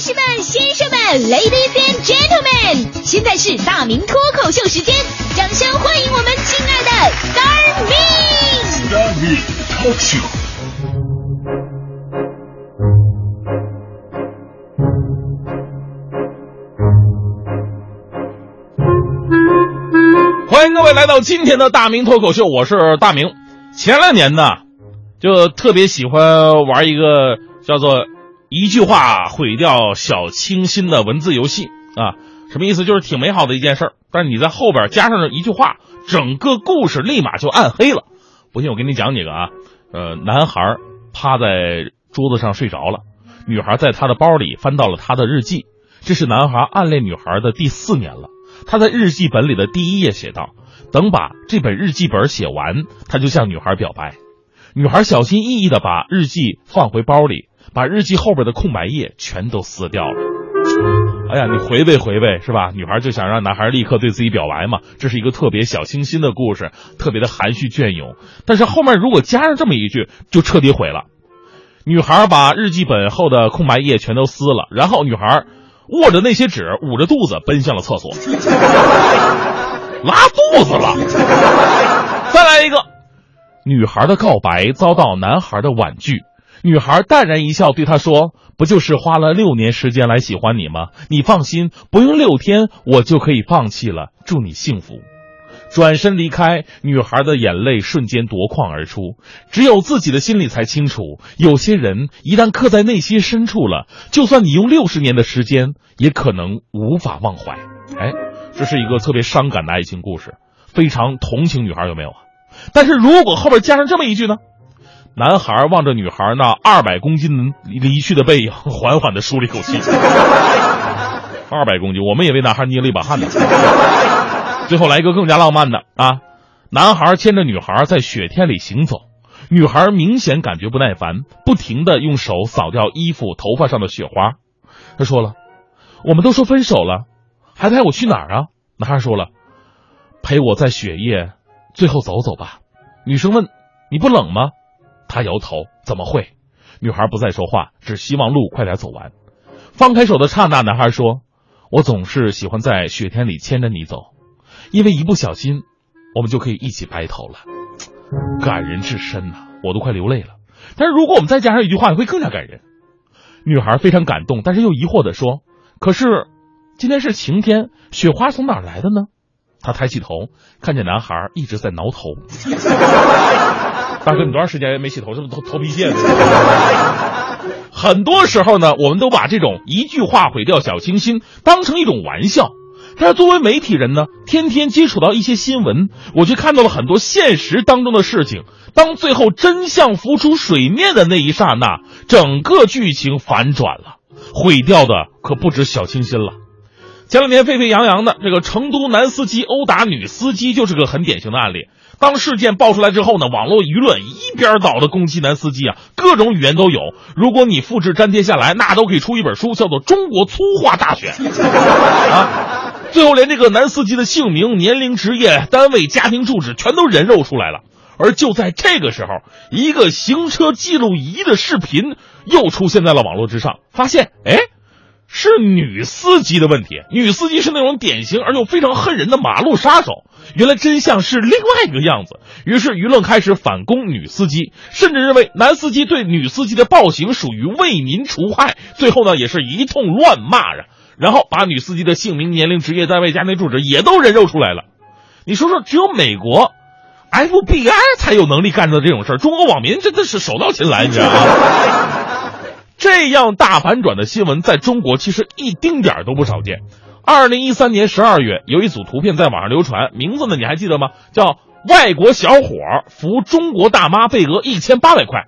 士们、先生们，Ladies and Gentlemen，现在是大明脱口秀时间，掌声欢迎我们亲爱的 Star Me！大明脱秀。欢迎各位来到今天的大明脱口秀，我是大明。前两年呢，就特别喜欢玩一个叫做“一句话毁掉小清新”的文字游戏啊。什么意思？就是挺美好的一件事儿，但是你在后边加上一句话，整个故事立马就暗黑了。不信我给你讲几个啊。呃，男孩趴在桌子上睡着了，女孩在他的包里翻到了他的日记。这是男孩暗恋女孩的第四年了。他在日记本里的第一页写道：“等把这本日记本写完，他就向女孩表白。”女孩小心翼翼地把日记放回包里，把日记后边的空白页全都撕掉了。哎呀，你回味回味是吧？女孩就想让男孩立刻对自己表白嘛。这是一个特别小清新的故事，特别的含蓄隽永。但是后面如果加上这么一句，就彻底毁了。女孩把日记本后的空白页全都撕了，然后女孩。握着那些纸，捂着肚子奔向了厕所，拉肚子了。再来一个，女孩的告白遭到男孩的婉拒，女孩淡然一笑，对他说：“不就是花了六年时间来喜欢你吗？你放心，不用六天，我就可以放弃了。祝你幸福。”转身离开，女孩的眼泪瞬间夺眶而出。只有自己的心里才清楚，有些人一旦刻在内心深处了，就算你用六十年的时间，也可能无法忘怀。哎，这是一个特别伤感的爱情故事，非常同情女孩，有没有啊？但是如果后边加上这么一句呢？男孩望着女孩那二百公斤离去的背影，缓缓的舒了一口气。二百公斤，我们也为男孩捏了一把汗呢。最后来一个更加浪漫的啊！男孩牵着女孩在雪天里行走，女孩明显感觉不耐烦，不停的用手扫掉衣服、头发上的雪花。他说了：“我们都说分手了，还带我去哪儿啊？”男孩说了：“陪我在雪夜最后走走吧。”女生问：“你不冷吗？”他摇头：“怎么会？”女孩不再说话，只希望路快点走完。放开手的刹那，男孩说：“我总是喜欢在雪天里牵着你走。”因为一不小心，我们就可以一起白头了，感人至深呐，我都快流泪了。但是如果我们再加上一句话，会更加感人。女孩非常感动，但是又疑惑的说：“可是今天是晴天，雪花从哪儿来的呢？”她抬起头，看见男孩一直在挠头。大哥，你多长时间没洗头？是不是头头皮屑？很多时候呢，我们都把这种一句话毁掉小清新当成一种玩笑。但是作为媒体人呢，天天接触到一些新闻，我却看到了很多现实当中的事情。当最后真相浮出水面的那一刹那，整个剧情反转了，毁掉的可不止小清新了。前两天沸沸扬扬的这个成都男司机殴打女司机，就是个很典型的案例。当事件爆出来之后呢，网络舆论一边倒的攻击男司机啊，各种语言都有。如果你复制粘贴下来，那都可以出一本书，叫做《中国粗话大全》啊。最后连这个男司机的姓名、年龄、职业、单位、家庭住址全都人肉出来了。而就在这个时候，一个行车记录仪的视频又出现在了网络之上，发现，哎，是女司机的问题。女司机是那种典型而又非常恨人的马路杀手。原来真相是另外一个样子。于是舆论开始反攻女司机，甚至认为男司机对女司机的暴行属于为民除害。最后呢，也是一通乱骂啊。然后把女司机的姓名、年龄、职业、单位、家庭住址也都人肉出来了。你说说，只有美国 FBI 才有能力干的这种事儿，中国网民真的是手到擒来，你知道吗？这样大反转的新闻在中国其实一丁点儿都不少见。二零一三年十二月，有一组图片在网上流传，名字呢你还记得吗？叫“外国小伙扶中国大妈被讹一千八百块”。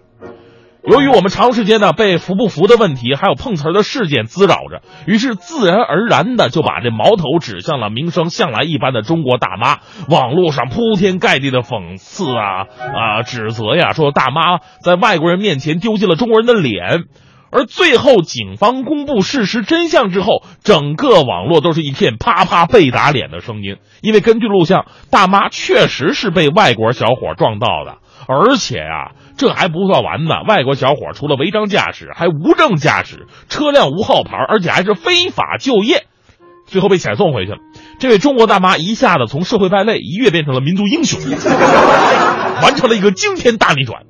由于我们长时间呢被扶不扶的问题，还有碰瓷儿的事件滋扰着，于是自然而然的就把这矛头指向了名声向来一般的中国大妈。网络上铺天盖地的讽刺啊啊指责呀，说大妈在外国人面前丢尽了中国人的脸。而最后警方公布事实真相之后，整个网络都是一片啪啪被打脸的声音。因为根据录像，大妈确实是被外国小伙撞到的。而且啊，这还不算完呢。外国小伙除了违章驾驶，还无证驾驶，车辆无号牌，而且还是非法就业，最后被遣送回去了。这位中国大妈一下子从社会败类一跃变成了民族英雄，完成了一个惊天大逆转。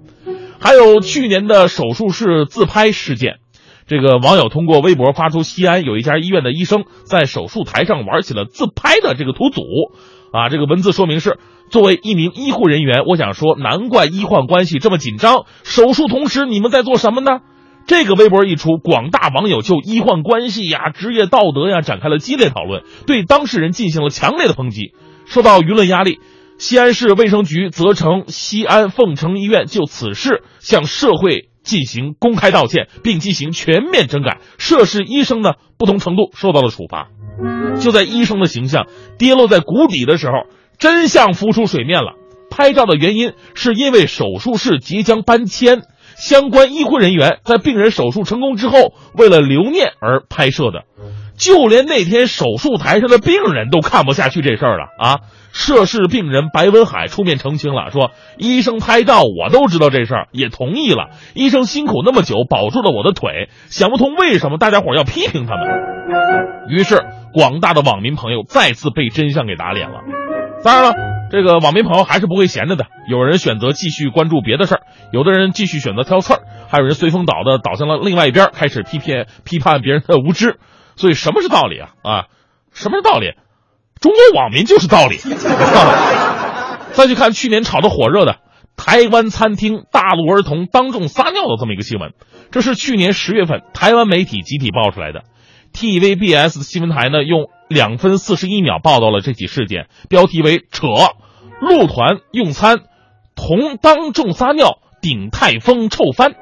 还有去年的手术室自拍事件，这个网友通过微博发出西安有一家医院的医生在手术台上玩起了自拍的这个图组，啊，这个文字说明是。作为一名医护人员，我想说，难怪医患关系这么紧张。手术同时，你们在做什么呢？这个微博一出，广大网友就医患关系呀、职业道德呀展开了激烈讨论，对当事人进行了强烈的抨击。受到舆论压力，西安市卫生局责成西安凤城医院就此事向社会进行公开道歉，并进行全面整改。涉事医生呢，不同程度受到了处罚。就在医生的形象跌落在谷底的时候。真相浮出水面了，拍照的原因是因为手术室即将搬迁，相关医护人员在病人手术成功之后，为了留念而拍摄的。就连那天手术台上的病人都看不下去这事儿了啊！涉事病人白文海出面澄清了，说医生拍照我都知道这事儿，也同意了。医生辛苦那么久保住了我的腿，想不通为什么大家伙要批评他们。于是广大的网民朋友再次被真相给打脸了。当然了，这个网民朋友还是不会闲着的。有人选择继续关注别的事儿，有的人继续选择挑刺儿，还有人随风倒的倒向了另外一边，开始批评批判别人的无知。所以，什么是道理啊？啊，什么是道理？中国网民就是道理。再去看去年炒得火热的台湾餐厅大陆儿童当众撒尿的这么一个新闻，这是去年十月份台湾媒体集体爆出来的。TVBS 新闻台呢，用两分四十一秒报道了这起事件，标题为“扯路团用餐同当众撒尿顶泰丰臭翻”。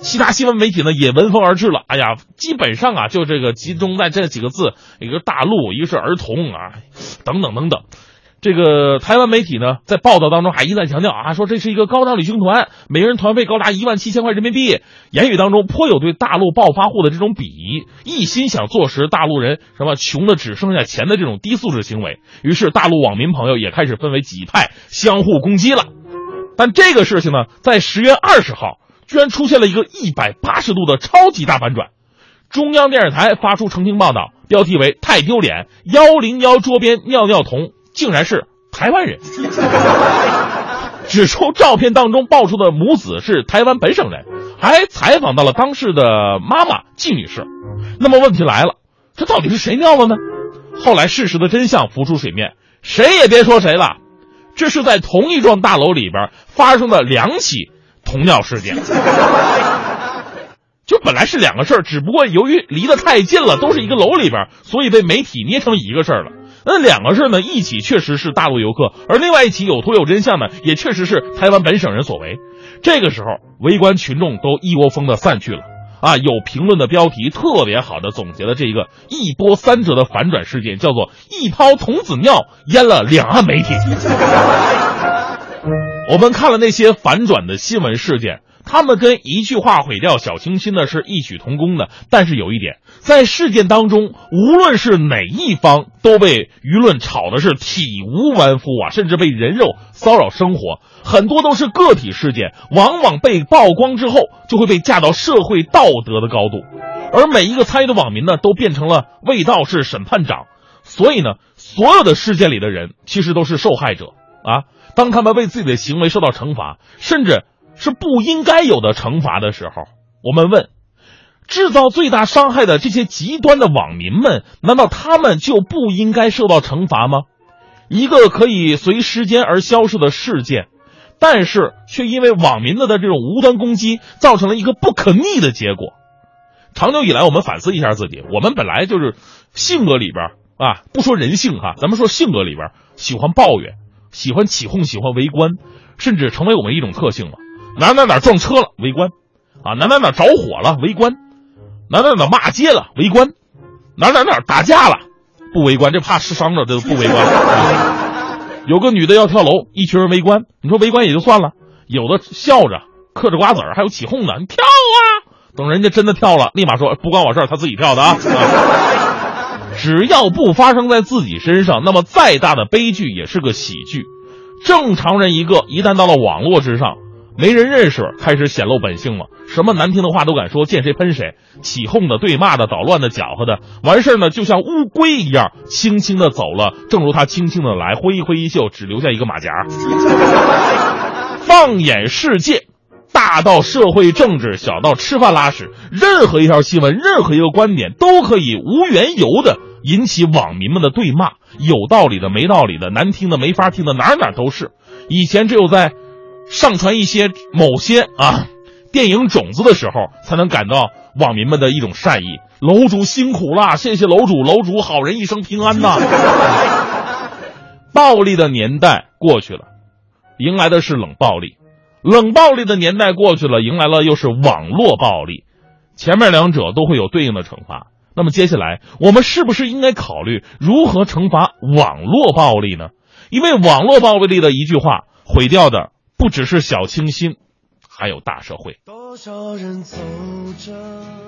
其他新闻媒体呢也闻风而至了。哎呀，基本上啊，就这个集中在这几个字：一个大陆，一个是儿童啊，等等等等。这个台湾媒体呢，在报道当中还一再强调啊，说这是一个高档旅行团，每个人团费高达一万七千块人民币，言语当中颇有对大陆暴发户的这种鄙夷，一心想坐实大陆人什么穷的只剩下钱的这种低素质行为。于是，大陆网民朋友也开始分为几派，相互攻击了。但这个事情呢，在十月二十号，居然出现了一个一百八十度的超级大反转。中央电视台发出澄清报道，标题为“太丢脸，幺零幺桌边尿尿童”。竟然是台湾人，指出照片当中爆出的母子是台湾本省人，还采访到了当事的妈妈季女士。那么问题来了，这到底是谁尿了呢？后来事实的真相浮出水面，谁也别说谁了，这是在同一幢大楼里边发生的两起同尿事件。就本来是两个事儿，只不过由于离得太近了，都是一个楼里边，所以被媒体捏成一个事儿了。那两个事儿呢？一起确实是大陆游客，而另外一起有图有真相的，也确实是台湾本省人所为。这个时候，围观群众都一窝蜂的散去了。啊，有评论的标题特别好的总结了这一个一波三折的反转事件，叫做“一泡童子尿淹了两岸媒体”。我们看了那些反转的新闻事件。他们跟一句话毁掉小清新呢是异曲同工的，但是有一点，在事件当中，无论是哪一方，都被舆论炒的是体无完肤啊，甚至被人肉骚扰生活，很多都是个体事件，往往被曝光之后，就会被架到社会道德的高度，而每一个参与的网民呢，都变成了卫道士审判长，所以呢，所有的事件里的人其实都是受害者啊，当他们为自己的行为受到惩罚，甚至。是不应该有的惩罚的时候，我们问：制造最大伤害的这些极端的网民们，难道他们就不应该受到惩罚吗？一个可以随时间而消失的事件，但是却因为网民的的这种无端攻击，造成了一个不可逆的结果。长久以来，我们反思一下自己，我们本来就是性格里边啊，不说人性哈，咱们说性格里边喜欢抱怨，喜欢起哄，喜欢围观，甚至成为我们一种特性了。哪哪哪撞车了，围观；啊，哪哪哪着火了，围观；哪哪哪骂街了，围观；哪哪哪打架了，不围观，这怕受伤了，这不围观。有个女的要跳楼，一群人围观。你说围观也就算了，有的笑着嗑着瓜子儿，还有起哄的，你跳啊！等人家真的跳了，立马说不关我事，他自己跳的啊。只要不发生在自己身上，那么再大的悲剧也是个喜剧。正常人一个，一旦到了网络之上，没人认识，开始显露本性了，什么难听的话都敢说，见谁喷谁，起哄的、对骂的、捣乱的、搅和的，完事儿呢，就像乌龟一样，轻轻的走了，正如他轻轻的来，挥一挥衣袖，只留下一个马甲。放眼世界，大到社会政治，小到吃饭拉屎，任何一条新闻，任何一个观点，都可以无缘由的引起网民们的对骂，有道理的、没道理的、难听的、没法听的，哪哪都是。以前只有在上传一些某些啊电影种子的时候，才能感到网民们的一种善意。楼主辛苦啦，谢谢楼主，楼主好人一生平安呐。暴力的年代过去了，迎来的是冷暴力；冷暴力的年代过去了，迎来了又是网络暴力。前面两者都会有对应的惩罚。那么接下来，我们是不是应该考虑如何惩罚网络暴力呢？因为网络暴力的一句话，毁掉的不只是小清新，还有大社会。多少人走着。